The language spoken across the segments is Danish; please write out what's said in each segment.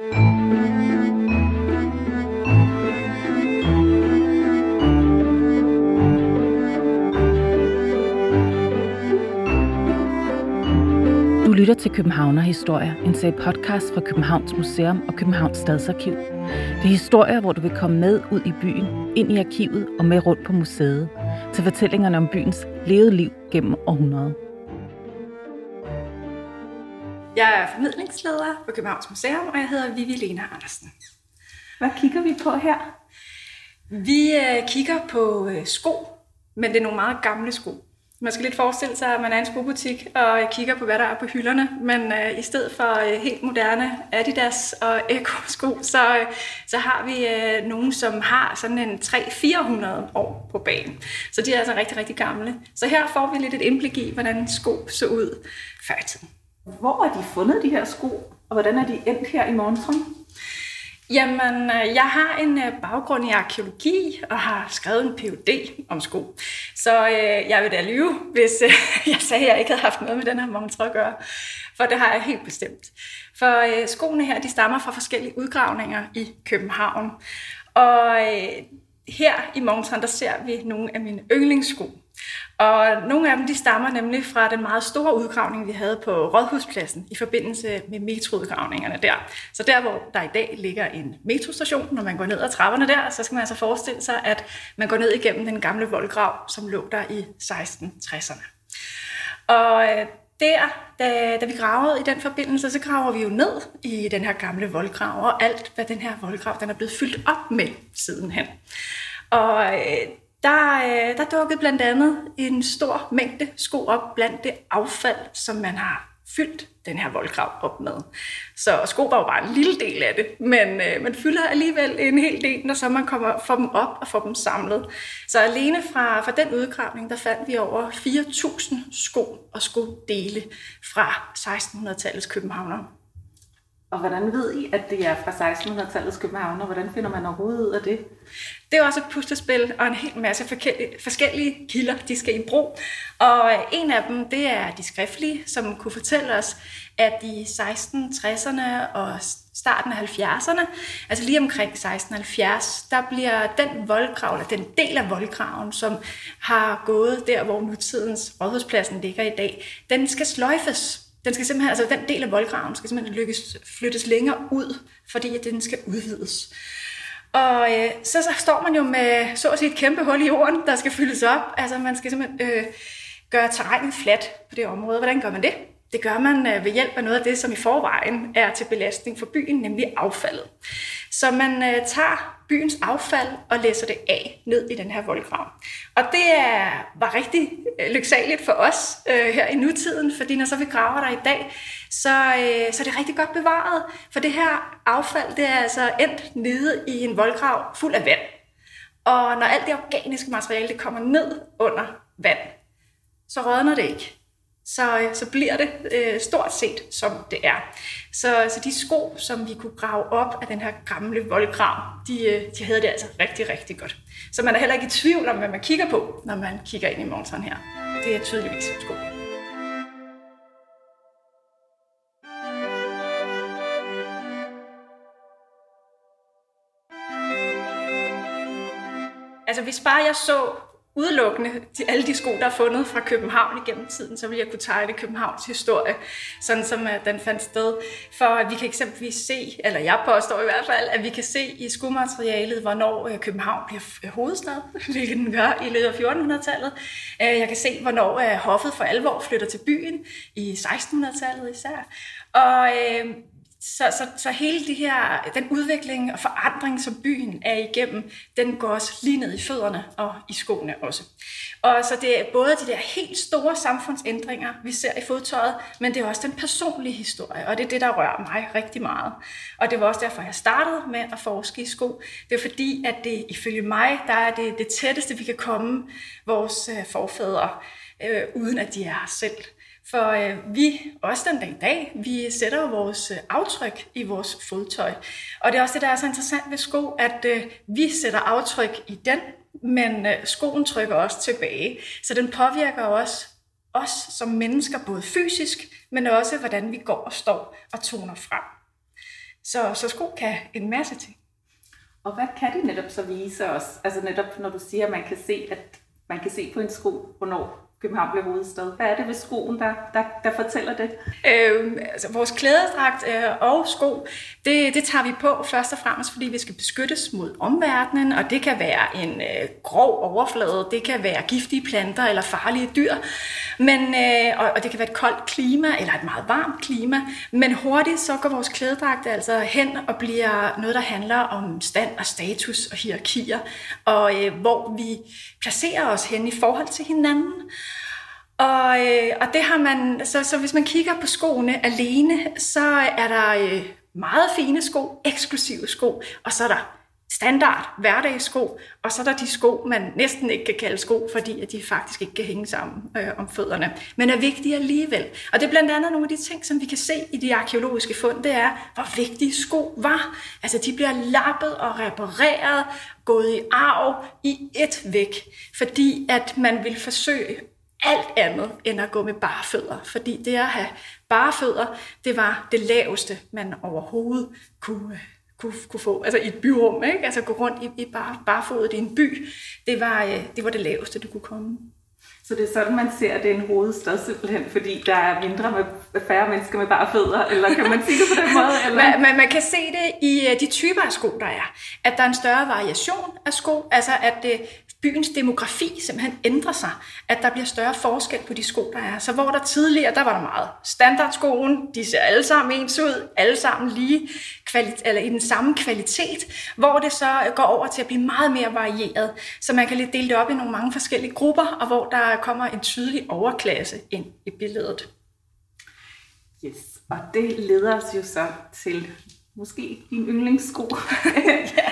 Du lytter til Københavner Historier, en serie podcast fra Københavns Museum og Københavns Stadsarkiv. Det er historier, hvor du vil komme med ud i byen, ind i arkivet og med rundt på museet, til fortællingerne om byens levede liv gennem århundreder. Jeg er formidlingsleder på Københavns Museum, og jeg hedder Vivi Lena Andersen. Hvad kigger vi på her? Vi øh, kigger på øh, sko, men det er nogle meget gamle sko. Man skal lidt forestille sig, at man er i en skobutik og kigger på, hvad der er på hylderne, men øh, i stedet for øh, helt moderne Adidas og Eko-sko, så, øh, så har vi øh, nogle, som har sådan en 300-400 år på banen. Så de er altså rigtig, rigtig gamle. Så her får vi lidt et indblik i, hvordan sko så ud før i tiden. Hvor har de fundet, de her sko? Og hvordan er de endt her i Morgenstrøm? Jamen, øh, jeg har en øh, baggrund i arkeologi og har skrevet en Ph.D. om sko. Så øh, jeg vil da lyve, hvis øh, jeg sagde, at jeg ikke havde haft noget med den her montre at gøre. For det har jeg helt bestemt. For øh, skoene her, de stammer fra forskellige udgravninger i København. Og øh, her i Montrand, der ser vi nogle af mine yndlingssko. Og nogle af dem de stammer nemlig fra den meget store udgravning, vi havde på Rådhuspladsen i forbindelse med metroudgravningerne der. Så der, hvor der i dag ligger en metrostation, når man går ned ad trapperne der, så skal man altså forestille sig, at man går ned igennem den gamle voldgrav, som lå der i 1660'erne. Og øh, der, da, da vi gravede i den forbindelse, så graver vi jo ned i den her gamle voldgrav, og alt, hvad den her voldgrav den er blevet fyldt op med sidenhen. Og øh, der, øh, der dukkede blandt andet en stor mængde sko op blandt det affald, som man har fyldt den her voldgrav op med. Så sko var jo bare en lille del af det, men øh, man fylder alligevel en hel del, når så man kommer, får dem op og får dem samlet. Så alene fra, fra den udgravning, der fandt vi over 4.000 sko og skodele fra 1600-tallets københavnere. Og hvordan ved I, at det er fra 1600-tallets København, og hvordan finder man overhovedet ud af det? Det er også et puslespil og en hel masse forskellige kilder, de skal i brug. Og øh, en af dem, det er de skriftlige, som kunne fortælle os, at i 1660'erne og starten af 70'erne, altså lige omkring 1670, der bliver den voldgrav, eller den del af voldgraven, som har gået der, hvor nutidens rådhuspladsen ligger i dag, den skal sløjfes. Den skal simpelthen, altså den del af voldgraven skal simpelthen lykkes, flyttes længere ud, fordi at den skal udvides. Og øh, så, så står man jo med så at sige et kæmpe hul i jorden, der skal fyldes op. Altså man skal simpelthen øh, gøre terrænet fladt på det område. Hvordan gør man det? Det gør man øh, ved hjælp af noget af det, som i forvejen er til belastning for byen, nemlig affaldet. Så man øh, tager byens affald og læser det af ned i den her voldgrav. Og det er, var rigtig øh, lyksaligt for os øh, her i nutiden, fordi når så vi graver der i dag, så, øh, så er det rigtig godt bevaret. For det her affald, det er altså endt nede i en voldgrav fuld af vand. Og når alt det organiske materiale det kommer ned under vand, så rådner det ikke så, øh, så bliver det øh, stort set, som det er. Så, så de sko, som vi kunne grave op af den her gamle voldgrav, de, øh, de havde det altså rigtig, rigtig godt. Så man er heller ikke i tvivl om, hvad man kigger på, når man kigger ind i montren her. Det er tydeligvis sko. Altså hvis bare jeg så udelukkende til alle de sko, der er fundet fra København igennem tiden, så vil jeg kunne tegne Københavns historie, sådan som uh, den fandt sted. For at vi kan eksempelvis se, eller jeg påstår i hvert fald, at vi kan se i skomaterialet, hvornår uh, København bliver øh, hovedstad, hvilket den gør i løbet af 1400-tallet. Uh, jeg kan se, hvornår uh, hoffet for alvor flytter til byen i 1600-tallet især. Og uh, så, så, så hele det her, den udvikling og forandring, som byen er igennem, den går også lige ned i fødderne og i skoene også. Og så det er både de der helt store samfundsændringer, vi ser i fodtøjet, men det er også den personlige historie, og det er det, der rører mig rigtig meget. Og det var også derfor, jeg startede med at forske i sko. Det er fordi, at det ifølge mig, der er det det tætteste, vi kan komme vores øh, forfædre, øh, uden at de er her selv. For øh, vi, også den dag i dag, vi sætter jo vores øh, aftryk i vores fodtøj. Og det er også det, der er så interessant ved sko, at øh, vi sætter aftryk i den, men øh, skoen trykker også tilbage. Så den påvirker også os som mennesker, både fysisk, men også hvordan vi går og står og toner frem. Så, så sko kan en masse ting. Og hvad kan det netop så vise os? Altså netop når du siger, at man kan se, at man kan se på en sko, hvornår København bliver hovedstad. Hvad er det ved skoen, der, der, der fortæller det? Øh, altså, vores klædedragt øh, og sko, det, det tager vi på først og fremmest, fordi vi skal beskyttes mod omverdenen, og det kan være en øh, grov overflade, det kan være giftige planter eller farlige dyr, men, øh, og, og det kan være et koldt klima eller et meget varmt klima, men hurtigt så går vores klædedragt altså hen og bliver noget, der handler om stand og status og hierarkier, og øh, hvor vi placerer os hen i forhold til hinanden. Og, øh, og det har man, så, så hvis man kigger på skoene alene, så er der øh, meget fine sko, eksklusive sko, og så er der standard hverdagssko, og så er der de sko, man næsten ikke kan kalde sko, fordi at de faktisk ikke kan hænge sammen øh, om fødderne, men er vigtige alligevel. Og det er blandt andet nogle af de ting, som vi kan se i de arkeologiske fund, det er, hvor vigtige sko var. Altså de bliver lappet og repareret, gået i arv i et væk, fordi at man vil forsøge alt andet end at gå med bare fødder. Fordi det at have bare fødder, det var det laveste, man overhovedet kunne, kunne, kunne få. Altså i et byrum, ikke? Altså gå rundt i, i bare, barefodet i en by, det var, øh, det var det laveste, du kunne komme. Så det er sådan, man ser, at det er en hovedstad simpelthen, fordi der er mindre med færre mennesker med bare fødder, eller kan man sige det på den måde? Eller? Man, man, man kan se det i øh, de typer af sko, der er. At der er en større variation af sko, altså at det byens demografi simpelthen ændrer sig, at der bliver større forskel på de sko, der er. Så hvor der tidligere, der var der meget standardskoen, de ser alle sammen ens ud, alle sammen lige kvalit- eller i den samme kvalitet, hvor det så går over til at blive meget mere varieret, så man kan lidt dele det op i nogle mange forskellige grupper, og hvor der kommer en tydelig overklasse ind i billedet. Yes, og det leder os jo så til måske din yndlingssko. ja.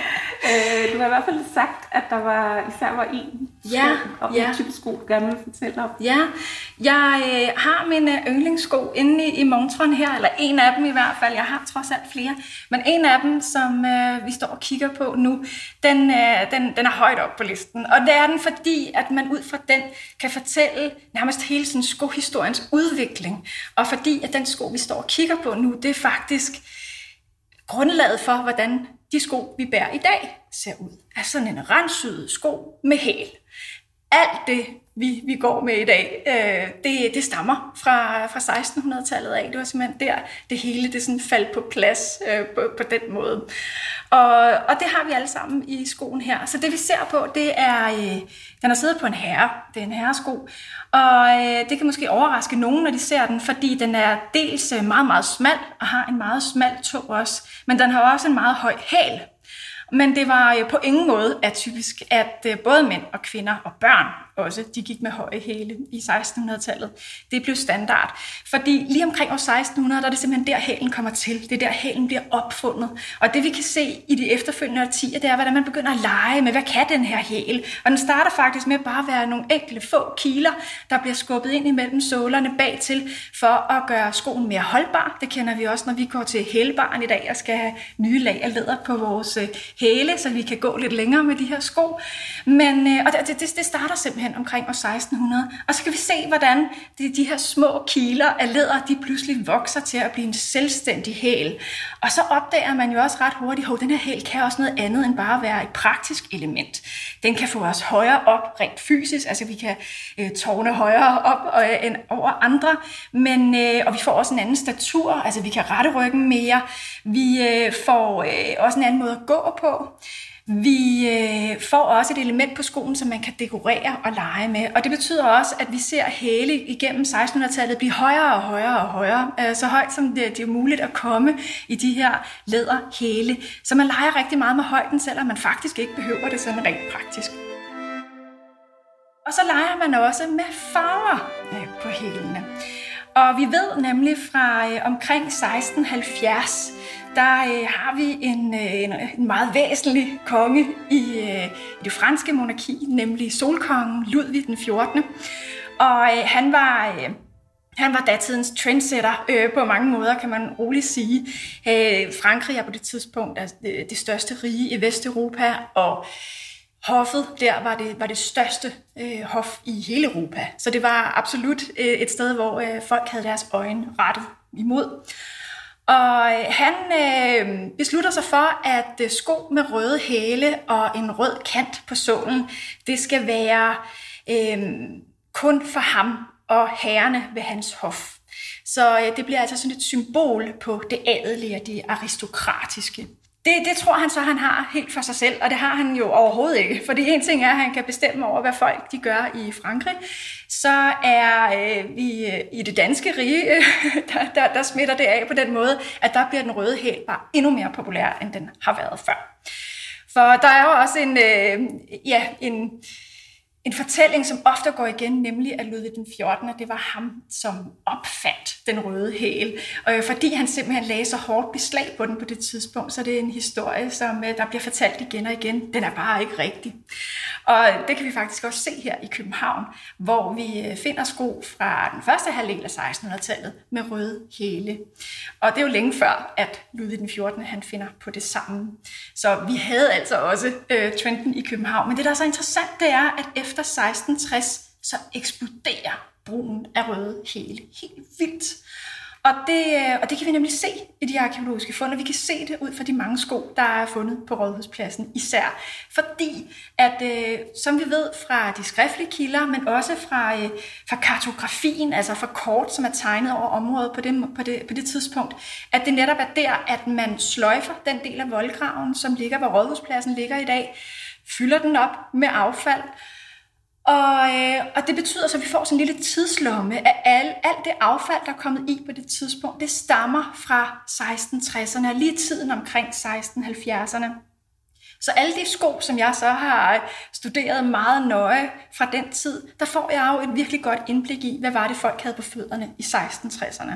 Øh, du har i hvert fald sagt, at der var især var en ja, og ja. en type sko, du gerne vil fortælle om. Ja, jeg øh, har mine yndlingssko inde i, i montren her, eller en af dem i hvert fald. Jeg har trods alt flere. Men en af dem, som øh, vi står og kigger på nu, den, øh, den, den er højt op på listen. Og det er den, fordi at man ud fra den kan fortælle nærmest hele sådan skohistoriens udvikling. Og fordi at den sko, vi står og kigger på nu, det er faktisk grundlaget for, hvordan de sko, vi bærer i dag, ser ud. Altså sådan en renssyet sko med hæl. Alt det, vi, vi går med i dag, øh, det, det stammer fra, fra 1600-tallet af. Det var simpelthen der, det hele det sådan faldt på plads øh, på, på den måde. Og, og det har vi alle sammen i skoen her. Så det vi ser på, det er, øh, den har siddet på en herre. Det er en herresko. Og øh, det kan måske overraske nogen, når de ser den, fordi den er dels øh, meget, meget smal, og har en meget smal tog også. Men den har også en meget høj hæl. Men det var øh, på ingen måde atypisk, at øh, både mænd og kvinder og børn også, de gik med høje hæle i 1600-tallet. Det blev standard. Fordi lige omkring år 1600, der er det simpelthen der hælen kommer til. Det er der hælen bliver opfundet. Og det vi kan se i de efterfølgende årtier, det er, hvordan man begynder at lege med, hvad kan den her hæl? Og den starter faktisk med bare at være nogle enkelte få kiler, der bliver skubbet ind imellem sålerne bagtil, for at gøre skoen mere holdbar. Det kender vi også, når vi går til hælbaren i dag og skal have nye lag af læder på vores øh, hæle, så vi kan gå lidt længere med de her sko. Men, øh, og det, det, det starter simpelthen omkring år 1600. Og så kan vi se, hvordan de, de her små kiler af læder, de pludselig vokser til at blive en selvstændig hæl. Og så opdager man jo også ret hurtigt, at den her hæl kan også noget andet end bare være et praktisk element. Den kan få os højere op rent fysisk, altså vi kan øh, tårne højere op øh, end over andre, men, øh, og vi får også en anden statur, altså vi kan rette ryggen mere, vi øh, får øh, også en anden måde at gå på. Vi øh, får også et element på skoen, som man kan dekorere og lege med. Og det betyder også, at vi ser hæle igennem 1600-tallet blive højere og højere og højere. Øh, så højt som det, det er muligt at komme i de her læderhæle. Så man leger rigtig meget med højden, selvom man faktisk ikke behøver det sådan rent praktisk. Og så leger man også med farver øh, på hælene. Og vi ved nemlig fra øh, omkring 1670, der øh, har vi en, øh, en, en meget væsentlig konge i, øh, i det franske monarki, nemlig solkongen Ludvig den 14. Og øh, han var... Øh, han var datidens trendsetter øh, på mange måder, kan man roligt sige. Øh, Frankrig er på det tidspunkt altså det, det største rige i Vesteuropa, og hoffet der var det, var det største øh, hof i hele Europa. Så det var absolut øh, et sted, hvor øh, folk havde deres øjne rettet imod. Og øh, han øh, beslutter sig for, at øh, sko med røde hæle og en rød kant på sålen, det skal være øh, kun for ham og herrene ved hans hof. Så øh, det bliver altså sådan et symbol på det adelige og det aristokratiske. Det, det tror han så, han har helt for sig selv, og det har han jo overhovedet ikke. Fordi en ting er, at han kan bestemme over, hvad folk de gør i Frankrig. Så er øh, vi øh, i det danske rige, øh, der, der, der smitter det af på den måde, at der bliver den røde hæl bare endnu mere populær, end den har været før. For der er jo også en, øh, ja, en, en fortælling, som ofte går igen, nemlig at Ludvig den 14. det var ham, som opfandt den røde hæl. Og øh, fordi han simpelthen lagde så hårdt beslag på den på det tidspunkt, så det er en historie, som øh, der bliver fortalt igen og igen. Den er bare ikke rigtig. Og øh, det kan vi faktisk også se her i København, hvor vi finder sko fra den første halvdel af 1600-tallet med røde hæle. Og det er jo længe før, at Ludvig den 14. han finder på det samme. Så vi havde altså også øh, trenden i København. Men det, der er så interessant, det er, at efter 1660, så eksploderer brugen af røde helt, helt vildt. Og det, øh, og det kan vi nemlig se i de arkeologiske fund, og vi kan se det ud fra de mange sko, der er fundet på Rådhuspladsen især. Fordi, at øh, som vi ved fra de skriftlige kilder, men også fra, øh, fra kartografien, altså fra kort, som er tegnet over området på det, på, det, på det tidspunkt, at det netop er der, at man sløjfer den del af voldgraven, som ligger, hvor Rådhuspladsen ligger i dag, fylder den op med affald, og, øh, og det betyder så, at vi får sådan en lille tidslomme af al, alt det affald, der er kommet i på det tidspunkt. Det stammer fra 1660'erne, lige tiden omkring 1670'erne. Så alle de sko, som jeg så har øh, studeret meget nøje fra den tid, der får jeg jo et virkelig godt indblik i, hvad var det folk havde på fødderne i 1660'erne.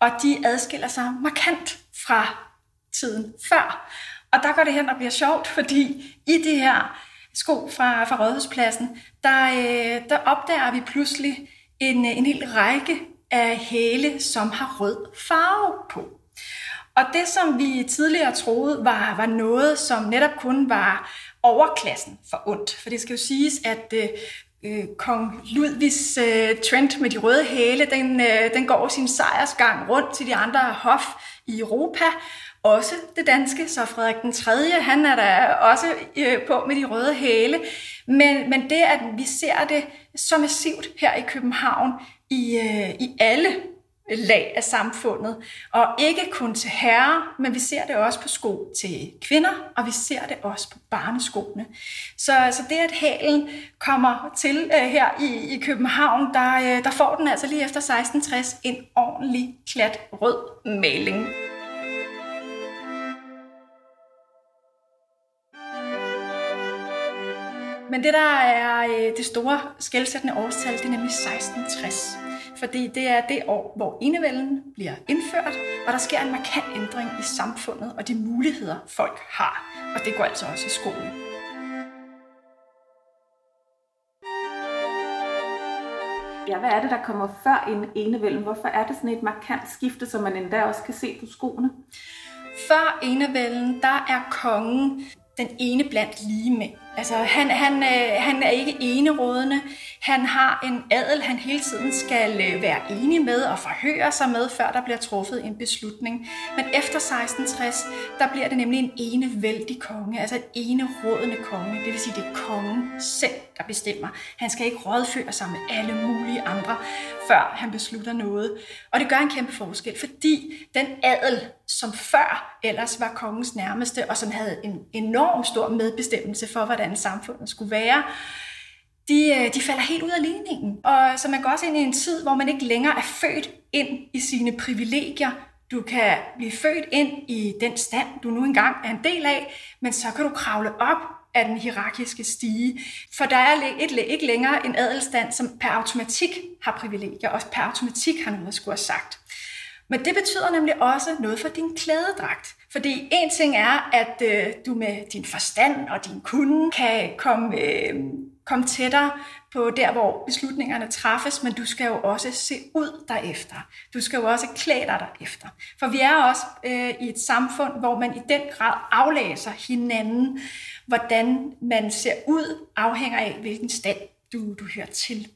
Og de adskiller sig markant fra tiden før. Og der går det hen og bliver sjovt, fordi i det her sko fra, fra Rådhuspladsen, der, øh, der opdager vi pludselig en, øh, en hel række af hæle, som har rød farve på. Og det, som vi tidligere troede var, var noget, som netop kun var overklassen for ondt. For det skal jo siges, at øh, øh, kong Ludvigs øh, trend med de røde hæle, den, øh, den går sin sejrsgang rundt til de andre hof i Europa, også det danske, så Frederik den 3., han er der også øh, på med de røde hæle. Men, men det, at vi ser det så massivt her i København, i, øh, i alle lag af samfundet, og ikke kun til herrer, men vi ser det også på sko til kvinder, og vi ser det også på barneskoene. Så så det, at hælen kommer til øh, her i, i København, der, øh, der får den altså lige efter 1660 en ordentlig klat rød maling. Men det, der er øh, det store skældsættende årstal, det er nemlig 1660. Fordi det er det år, hvor enevælden bliver indført, og der sker en markant ændring i samfundet og de muligheder, folk har. Og det går altså også i skolen. Ja, hvad er det, der kommer før en enevælden? Hvorfor er det sådan et markant skifte, som man endda også kan se på skoene? Før enevælden, der er kongen den ene blandt lige mænd. Altså, han, han, øh, han er ikke enerådende. Han har en adel, han hele tiden skal øh, være enig med og forhøre sig med, før der bliver truffet en beslutning. Men efter 1660, der bliver det nemlig en enevældig konge, altså et enerådende konge. Det vil sige, det er kongen selv, der bestemmer. Han skal ikke rådføre sig med alle mulige andre, før han beslutter noget. Og det gør en kæmpe forskel, fordi den adel, som før ellers var kongens nærmeste, og som havde en enorm stor medbestemmelse for, hvordan samfundet skulle være, de, øh, de falder helt ud af ligningen. Og så man går også ind i en tid, hvor man ikke længere er født ind i sine privilegier. Du kan blive født ind i den stand, du nu engang er en del af, men så kan du kravle op af den hierarkiske stige. For der er ikke længere en adelstand, som per automatik har privilegier, og per automatik har noget at skulle have sagt. Men det betyder nemlig også noget for din klædedragt. Fordi en ting er, at øh, du med din forstand og din kunde kan komme, øh, komme tættere på der, hvor beslutningerne træffes, men du skal jo også se ud derefter. Du skal jo også klæde dig derefter. For vi er også øh, i et samfund, hvor man i den grad aflæser hinanden. Hvordan man ser ud afhænger af, hvilken stand du, du hører til.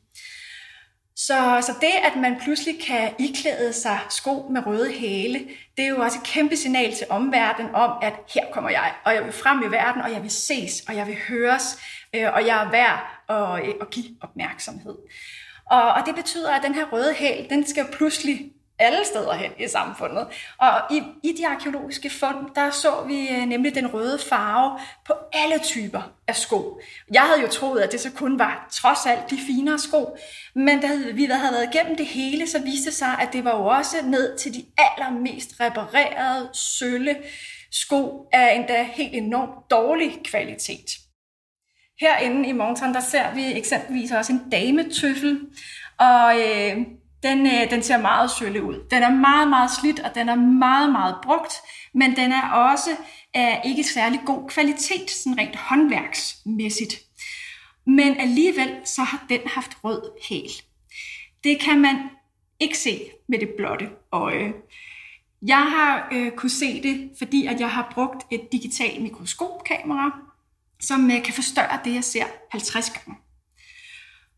Så, så det, at man pludselig kan iklæde sig sko med røde hæle, det er jo også et kæmpe signal til omverdenen om, at her kommer jeg, og jeg vil frem i verden, og jeg vil ses, og jeg vil høres, øh, og jeg er værd at, øh, at give opmærksomhed. Og, og det betyder, at den her røde hæl, den skal pludselig alle steder hen i samfundet. Og i, i de arkeologiske fund, der så vi øh, nemlig den røde farve på alle typer af sko. Jeg havde jo troet, at det så kun var trods alt de finere sko, men da vi havde været igennem det hele, så viste det sig, at det var jo også ned til de allermest reparerede, sølle sko af endda helt enormt dårlig kvalitet. Herinde i Montan, der ser vi eksempelvis også en dametøffel, og øh, den, øh, den ser meget sølle ud. Den er meget, meget slidt, og den er meget, meget brugt, men den er også af ikke særlig god kvalitet, sådan rent håndværksmæssigt. Men alligevel så har den haft rød hæl. Det kan man ikke se med det blotte øje. Jeg har øh, kunne se det, fordi at jeg har brugt et digitalt mikroskopkamera, som øh, kan forstørre det, jeg ser 50 gange.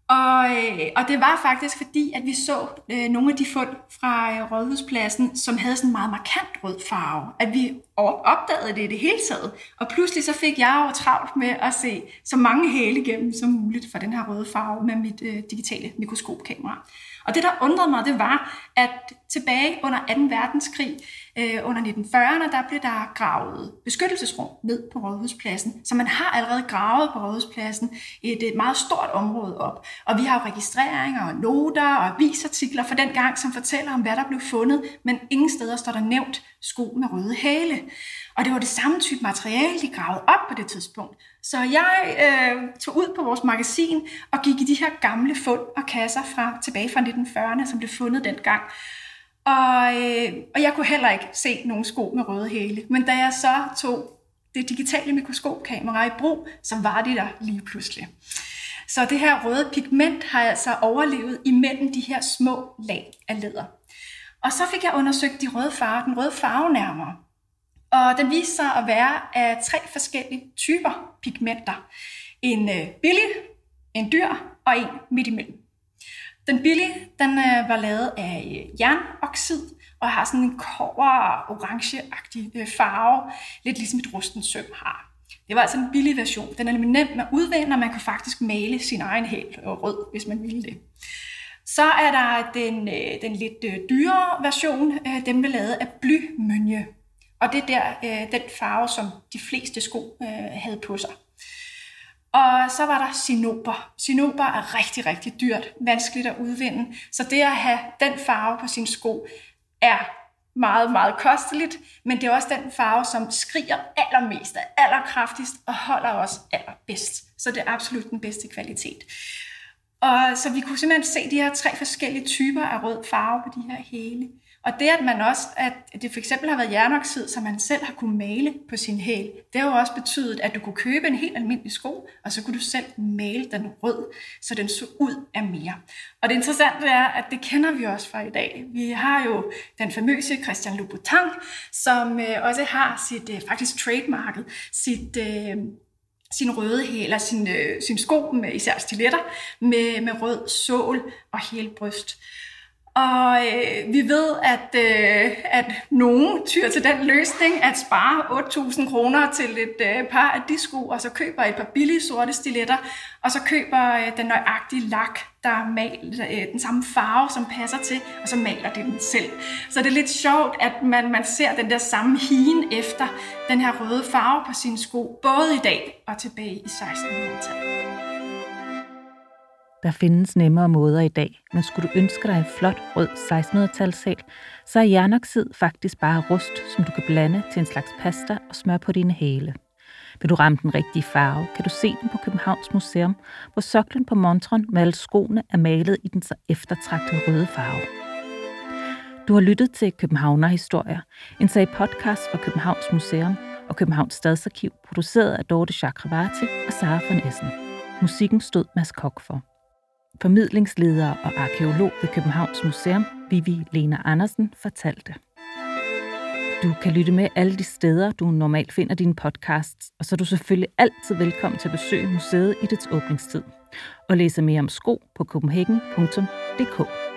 Og, øh, og det var faktisk fordi, at vi så øh, nogle af de fund fra øh, Rådhuspladsen, som havde sådan en meget markant rød farve. At vi opdagede det i det hele taget. Og pludselig så fik jeg jo travlt med at se så mange hæle igennem som muligt for den her røde farve med mit øh, digitale mikroskopkamera. Og det, der undrede mig, det var, at tilbage under 2. verdenskrig, øh, under 1940'erne, der blev der gravet beskyttelsesrum ned på Rådhuspladsen. Så man har allerede gravet på Rådhuspladsen et, et meget stort område op. Og vi har jo registreringer og noter og avisartikler for den gang, som fortæller om, hvad der blev fundet, men ingen steder står der nævnt sko med røde hæle. Og det var det samme type materiale, de gravede op på det tidspunkt. Så jeg øh, tog ud på vores magasin og gik i de her gamle fund og kasser fra tilbage fra 1940'erne, som blev fundet dengang. Og, øh, og jeg kunne heller ikke se nogen sko med røde hæle. Men da jeg så tog det digitale mikroskopkamera i brug, så var de der lige pludselig. Så det her røde pigment har altså overlevet imellem de her små lag af læder. Og så fik jeg undersøgt de røde farver, den røde farve nærmere. Og den viste sig at være af tre forskellige typer pigmenter. En øh, billig, en dyr og en midt imellem. Den billige, den øh, var lavet af øh, jernoxid og har sådan en kover orangeagtig øh, farve, lidt ligesom et rusten søm har. Det var altså en billig version. Den er nemlig nem at udvinde, og man kan faktisk male sin egen hæl øh, rød, hvis man ville det. Så er der den, øh, den lidt øh, dyrere version, øh, den blev lavet af blymønje. Og det er der, øh, den farve, som de fleste sko øh, havde på sig. Og så var der sinoper. Sinoper er rigtig, rigtig dyrt, vanskeligt at udvinde. Så det at have den farve på sin sko er meget, meget kosteligt, men det er også den farve, som skriger allermest er allerkraftigst og holder også allerbedst. Så det er absolut den bedste kvalitet. Og så vi kunne simpelthen se de her tre forskellige typer af rød farve på de her hele. Og det, at man også, at det for eksempel har været jernoxid, som man selv har kunne male på sin hæl, det har jo også betydet, at du kunne købe en helt almindelig sko, og så kunne du selv male den rød, så den så ud af mere. Og det interessante er, at det kender vi også fra i dag. Vi har jo den famøse Christian Louboutin, som øh, også har sit, øh, faktisk trademarket, sit, øh, sin røde hæl, eller sin, øh, sin sko med især stiletter, med, med rød sål og hele bryst. Og øh, vi ved, at, øh, at nogen tyr til den løsning at spare 8.000 kroner til et øh, par af de sko, og så køber et par billige sorte stiletter, og så køber øh, den nøjagtige lak, der maler øh, den samme farve, som passer til, og så maler det den selv. Så det er lidt sjovt, at man, man ser den der samme hien efter den her røde farve på sine sko, både i dag og tilbage i 1600-tallet. Der findes nemmere måder i dag, men skulle du ønske dig en flot rød 1600-talssal, så er jernoxid faktisk bare rust, som du kan blande til en slags pasta og smøre på dine hæle. Vil du ramme den rigtige farve, kan du se den på Københavns Museum, hvor soklen på montren med alle skoene er malet i den så eftertragtede røde farve. Du har lyttet til Københavner Historier, en sag podcast fra Københavns Museum og Københavns Stadsarkiv, produceret af Dorte Chakravarti og Sara von Essen. Musikken stod Mads Kok for formidlingsleder og arkeolog ved Københavns Museum, Vivi Lena Andersen, fortalte. Du kan lytte med alle de steder, du normalt finder dine podcasts, og så er du selvfølgelig altid velkommen til at besøge museet i dets åbningstid. Og læse mere om sko på copenhagen.dk.